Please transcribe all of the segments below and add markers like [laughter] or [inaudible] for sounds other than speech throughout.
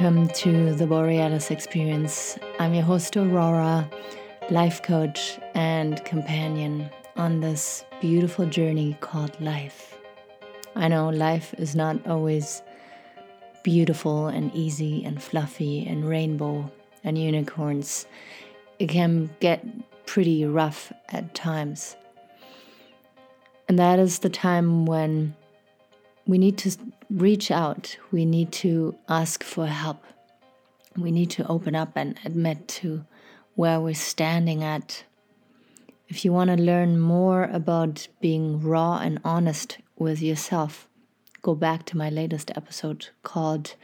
welcome to the Borealis Experience. I'm your host, Aurora, life coach and companion on this beautiful journey called life. I know life is not always beautiful and easy and fluffy and rainbow and unicorns. It can get pretty rough at times. And that is the time when we need to reach out, we need to ask for help, we need to open up and admit to where we're standing at. If you want to learn more about being raw and honest with yourself, go back to my latest episode called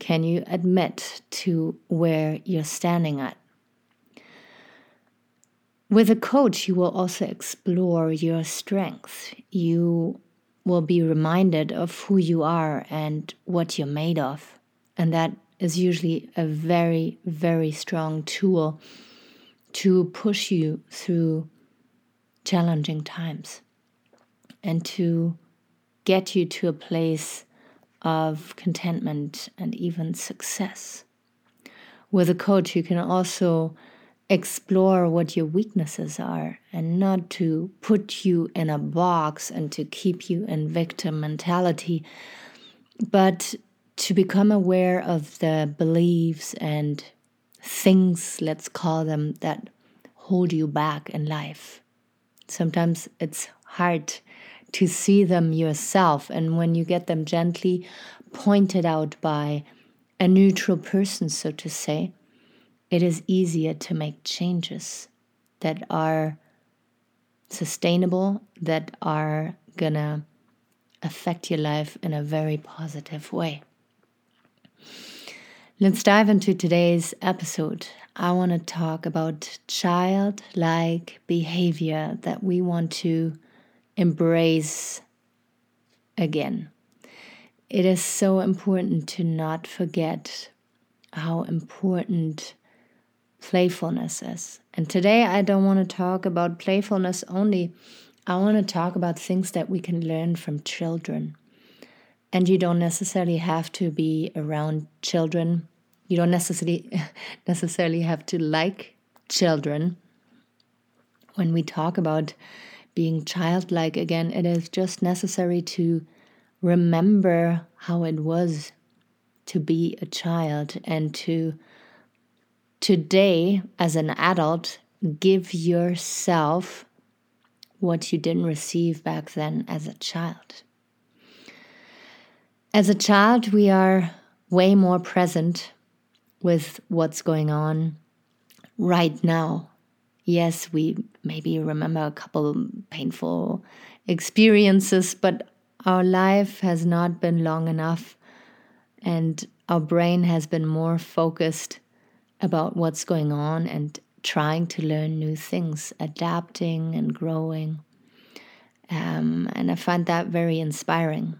Can You Admit to Where You're Standing At? With a coach, you will also explore your strengths. You will be reminded of who you are and what you're made of. And that is usually a very, very strong tool to push you through challenging times and to get you to a place of contentment and even success. With a coach, you can also explore what your weaknesses are and not to put you in a box and to keep you in victim mentality, but to become aware of the beliefs and things, let's call them, that hold you back in life. Sometimes it's hard to see them yourself, and when you get them gently pointed out by a neutral person, so to say, it is easier to make changes that are sustainable, that are gonna affect your life in a very positive way. Let's dive into today's episode. I want to talk about childlike behavior that we want to embrace again. It is so important to not forget how important playfulness is. And today I don't want to talk about playfulness only. I want to talk about things that we can learn from children. And you don't necessarily have to be around children. You don't necessarily [laughs] necessarily have to like children. When we talk about being childlike again, it is just necessary to remember how it was to be a child and to today, as an adult, give yourself what you didn't receive back then as a child. As a child, we are way more present with what's going on right now. Yes, we maybe remember a couple painful experiences, but our life has not been long enough and our brain has been more focused about what's going on and trying to learn new things, adapting and growing. Um, and I find that very inspiring,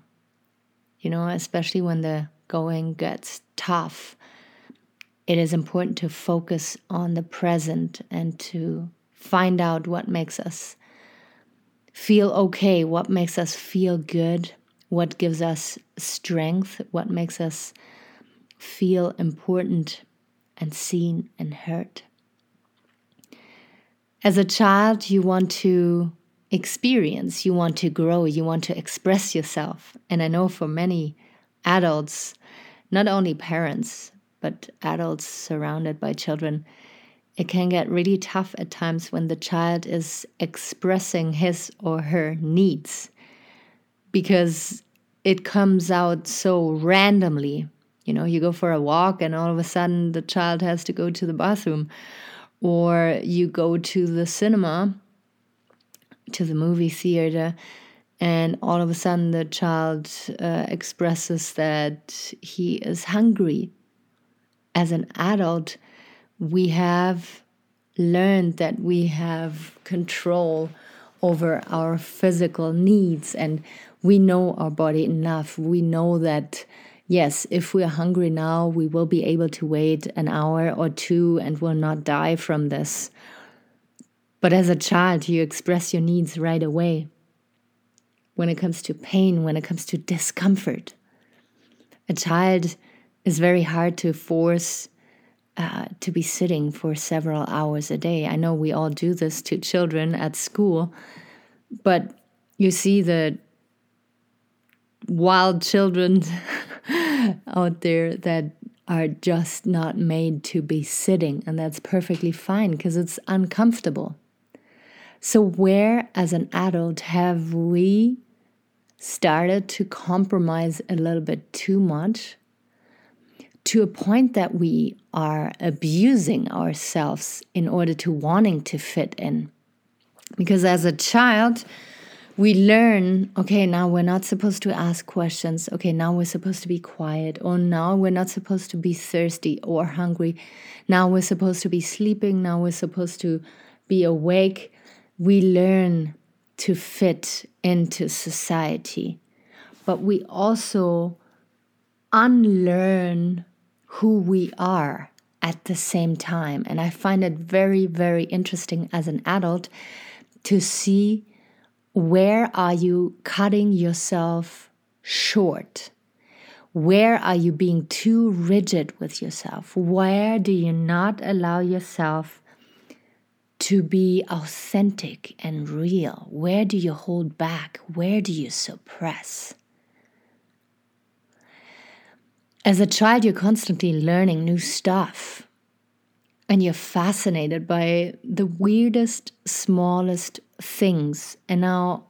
you know, especially when the going gets tough. It is important to focus on the present and to find out what makes us feel okay, what makes us feel good, what gives us strength, what makes us feel important and seen and heard. As a child, you want to experience, you want to grow, you want to express yourself. And I know for many adults, not only parents, but adults surrounded by children, it can get really tough at times when the child is expressing his or her needs because it comes out so randomly you know, you go for a walk and all of a sudden the child has to go to the bathroom. Or you go to the cinema, to the movie theater, and all of a sudden the child uh, expresses that he is hungry. As an adult, we have learned that we have control over our physical needs and we know our body enough. We know that yes, if we're hungry now, we will be able to wait an hour or two and will not die from this. But as a child, you express your needs right away. When it comes to pain, when it comes to discomfort, a child it's very hard to force uh, to be sitting for several hours a day. I know we all do this to children at school, but you see the wild children [laughs] out there that are just not made to be sitting, and that's perfectly fine because it's uncomfortable. So, where as an adult have we started to compromise a little bit too much to a point that we are abusing ourselves in order to wanting to fit in? Because as a child, we learn okay now we're not supposed to ask questions. Okay now we're supposed to be quiet. Or now we're not supposed to be thirsty or hungry. Now we're supposed to be sleeping. Now we're supposed to be awake. We learn to fit into society. But we also unlearn who we are at the same time. And i find it very very interesting as an adult to see where are you cutting yourself short? Where are you being too rigid with yourself? Where do you not allow yourself to be authentic and real? Where do you hold back? Where do you suppress? As a child, you're constantly learning new stuff and you're fascinated by the weirdest, smallest things. And now,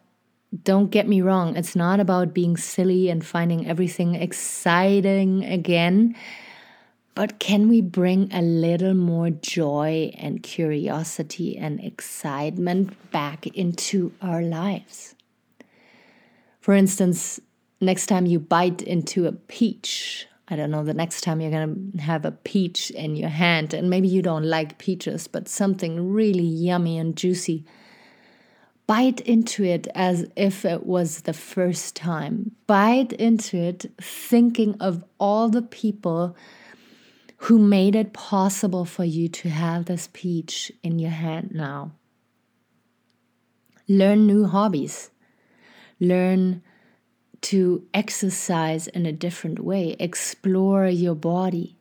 don't get me wrong, it's not about being silly and finding everything exciting again. But can we bring a little more joy and curiosity and excitement back into our lives? For instance, next time you bite into a peach, I don't know, the next time you're going to have a peach in your hand, and maybe you don't like peaches, but something really yummy and juicy, bite into it as if it was the first time. Bite into it thinking of all the people who made it possible for you to have this peach in your hand now. Learn new hobbies. Learn to exercise in a different way, explore your body.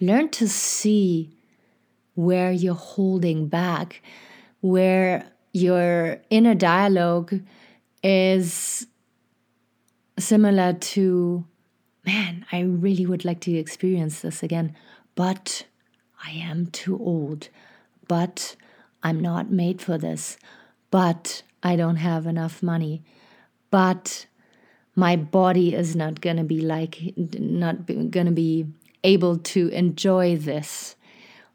Learn to see where you're holding back, where your inner dialogue is similar to, man, I really would like to experience this again, but I am too old, but I'm not made for this, but I don't have enough money but my body is not going to be like not going to be able to enjoy this.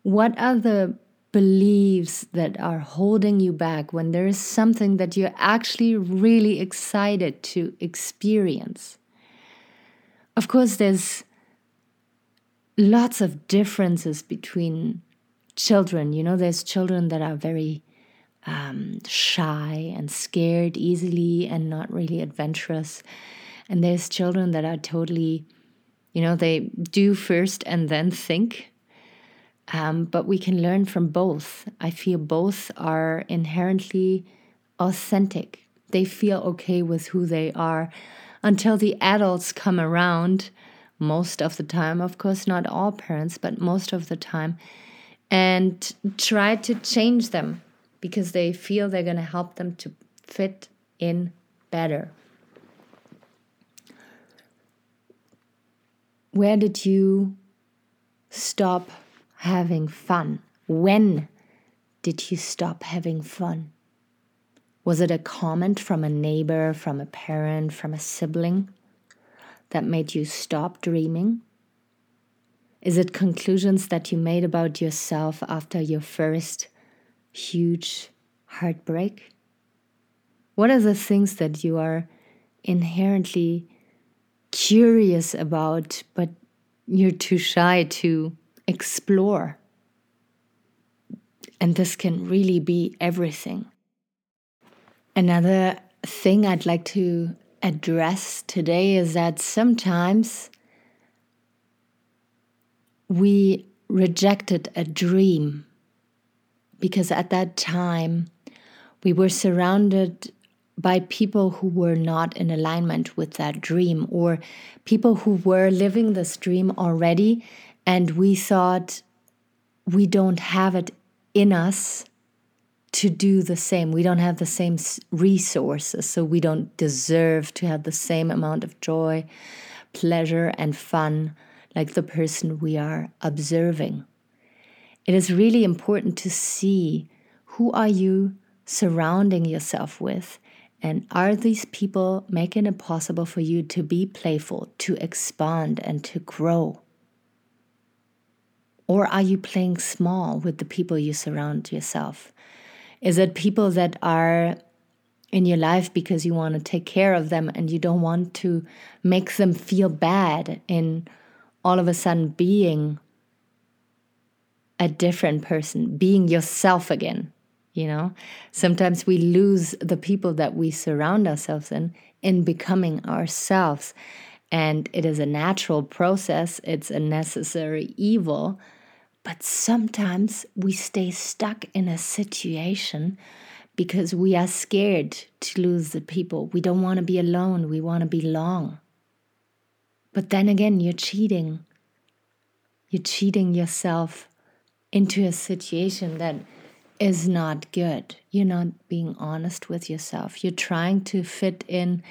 What are the beliefs that are holding you back when there is something that you're actually really excited to experience? Of course there's lots of differences between children. You know there's children that are very um, shy and scared easily and not really adventurous. And there's children that are totally, you know, they do first and then think. Um, but we can learn from both. I feel both are inherently authentic. They feel okay with who they are until the adults come around, most of the time, of course, not all parents, but most of the time, and try to change them because they feel they're going to help them to fit in better. Where did you stop having fun? When did you stop having fun? Was it a comment from a neighbor, from a parent, from a sibling that made you stop dreaming? Is it conclusions that you made about yourself after your first huge heartbreak? What are the things that you are inherently curious about, but you're too shy to explore? And this can really be everything. Another thing I'd like to address today is that sometimes we rejected a dream because at that time we were surrounded by people who were not in alignment with that dream or people who were living this dream already and we thought we don't have it in us to do the same. We don't have the same resources, so we don't deserve to have the same amount of joy, pleasure, and fun like the person we are observing. It is really important to see who are you surrounding yourself with and are these people making it possible for you to be playful, to expand, and to grow? Or are you playing small with the people you surround yourself? Is it people that are in your life because you want to take care of them and you don't want to make them feel bad in all of a sudden being a different person, being yourself again? You know, sometimes we lose the people that we surround ourselves in in becoming ourselves. And it is a natural process, it's a necessary evil. But sometimes we stay stuck in a situation because we are scared to lose the people. We don't want to be alone, we want to belong. But then again, you're cheating. You're cheating yourself into a situation that is not good. You're not being honest with yourself. You're trying to fit in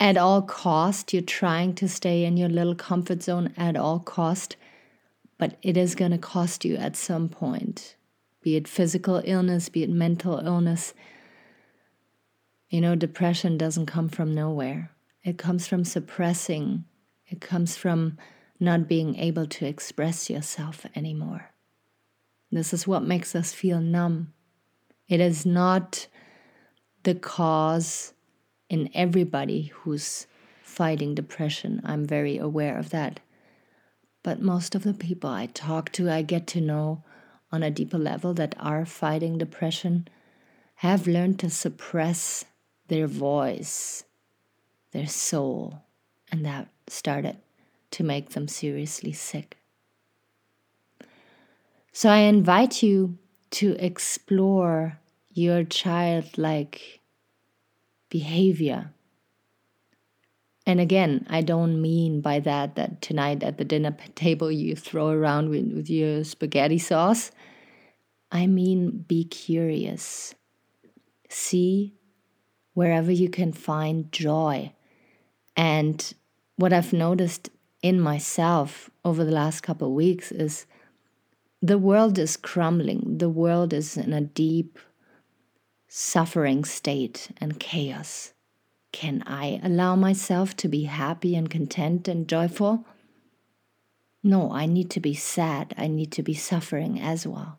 at all cost. You're trying to stay in your little comfort zone at all cost, but it is going to cost you at some point. Be it physical illness, be it mental illness. You know, depression doesn't come from nowhere. It comes from suppressing. It comes from not being able to express yourself anymore. This is what makes us feel numb. It is not the cause in everybody who's fighting depression. I'm very aware of that. But most of the people I talk to, I get to know on a deeper level that are fighting depression have learned to suppress their voice, their soul, and that started to make them seriously sick. So I invite you to explore your childlike behavior. And again, I don't mean by that that tonight at the dinner [laughs] table you throw around with, with your spaghetti sauce. I mean, be curious. See wherever you can find joy. And what I've noticed in myself over the last couple of weeks is the world is crumbling. The world is in a deep suffering state and chaos. Can I allow myself to be happy and content and joyful? No, I need to be sad. I need to be suffering as well.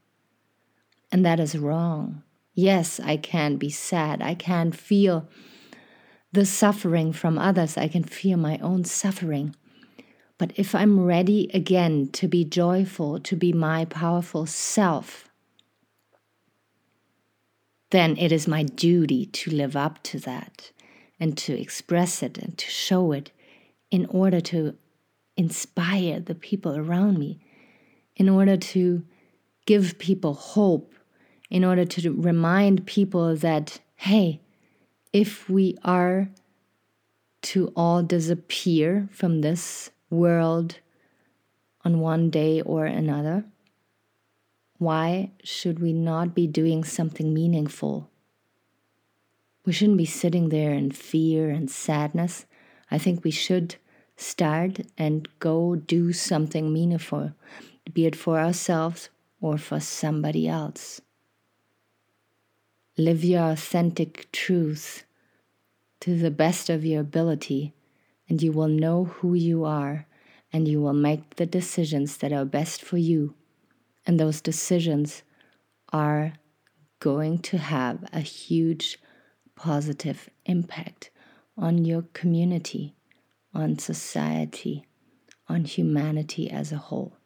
And that is wrong. Yes, I can be sad. I can feel the suffering from others. I can feel my own suffering. But if I'm ready again to be joyful, to be my powerful self, then it is my duty to live up to that and to express it and to show it in order to inspire the people around me, in order to give people hope, in order to remind people that, hey, if we are to all disappear from this world on one day or another? Why should we not be doing something meaningful? We shouldn't be sitting there in fear and sadness. I think we should start and go do something meaningful, be it for ourselves or for somebody else. Live your authentic truth to the best of your ability and you will know who you are and you will make the decisions that are best for you. And those decisions are going to have a huge positive impact on your community, on society, on humanity as a whole.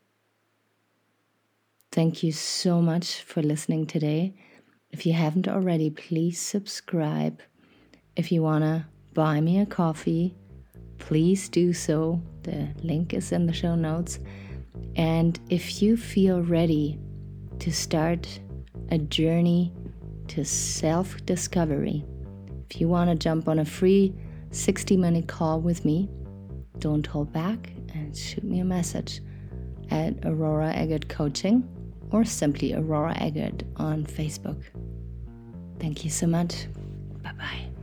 Thank you so much for listening today. If you haven't already, please subscribe. If you want to buy me a coffee, please do so. The link is in the show notes. And if you feel ready to start a journey to self discovery, if you want to jump on a free 60 minute call with me, don't hold back and shoot me a message at Aurora Eggert Coaching or simply Aurora Eggert on Facebook. Thank you so much. Bye bye.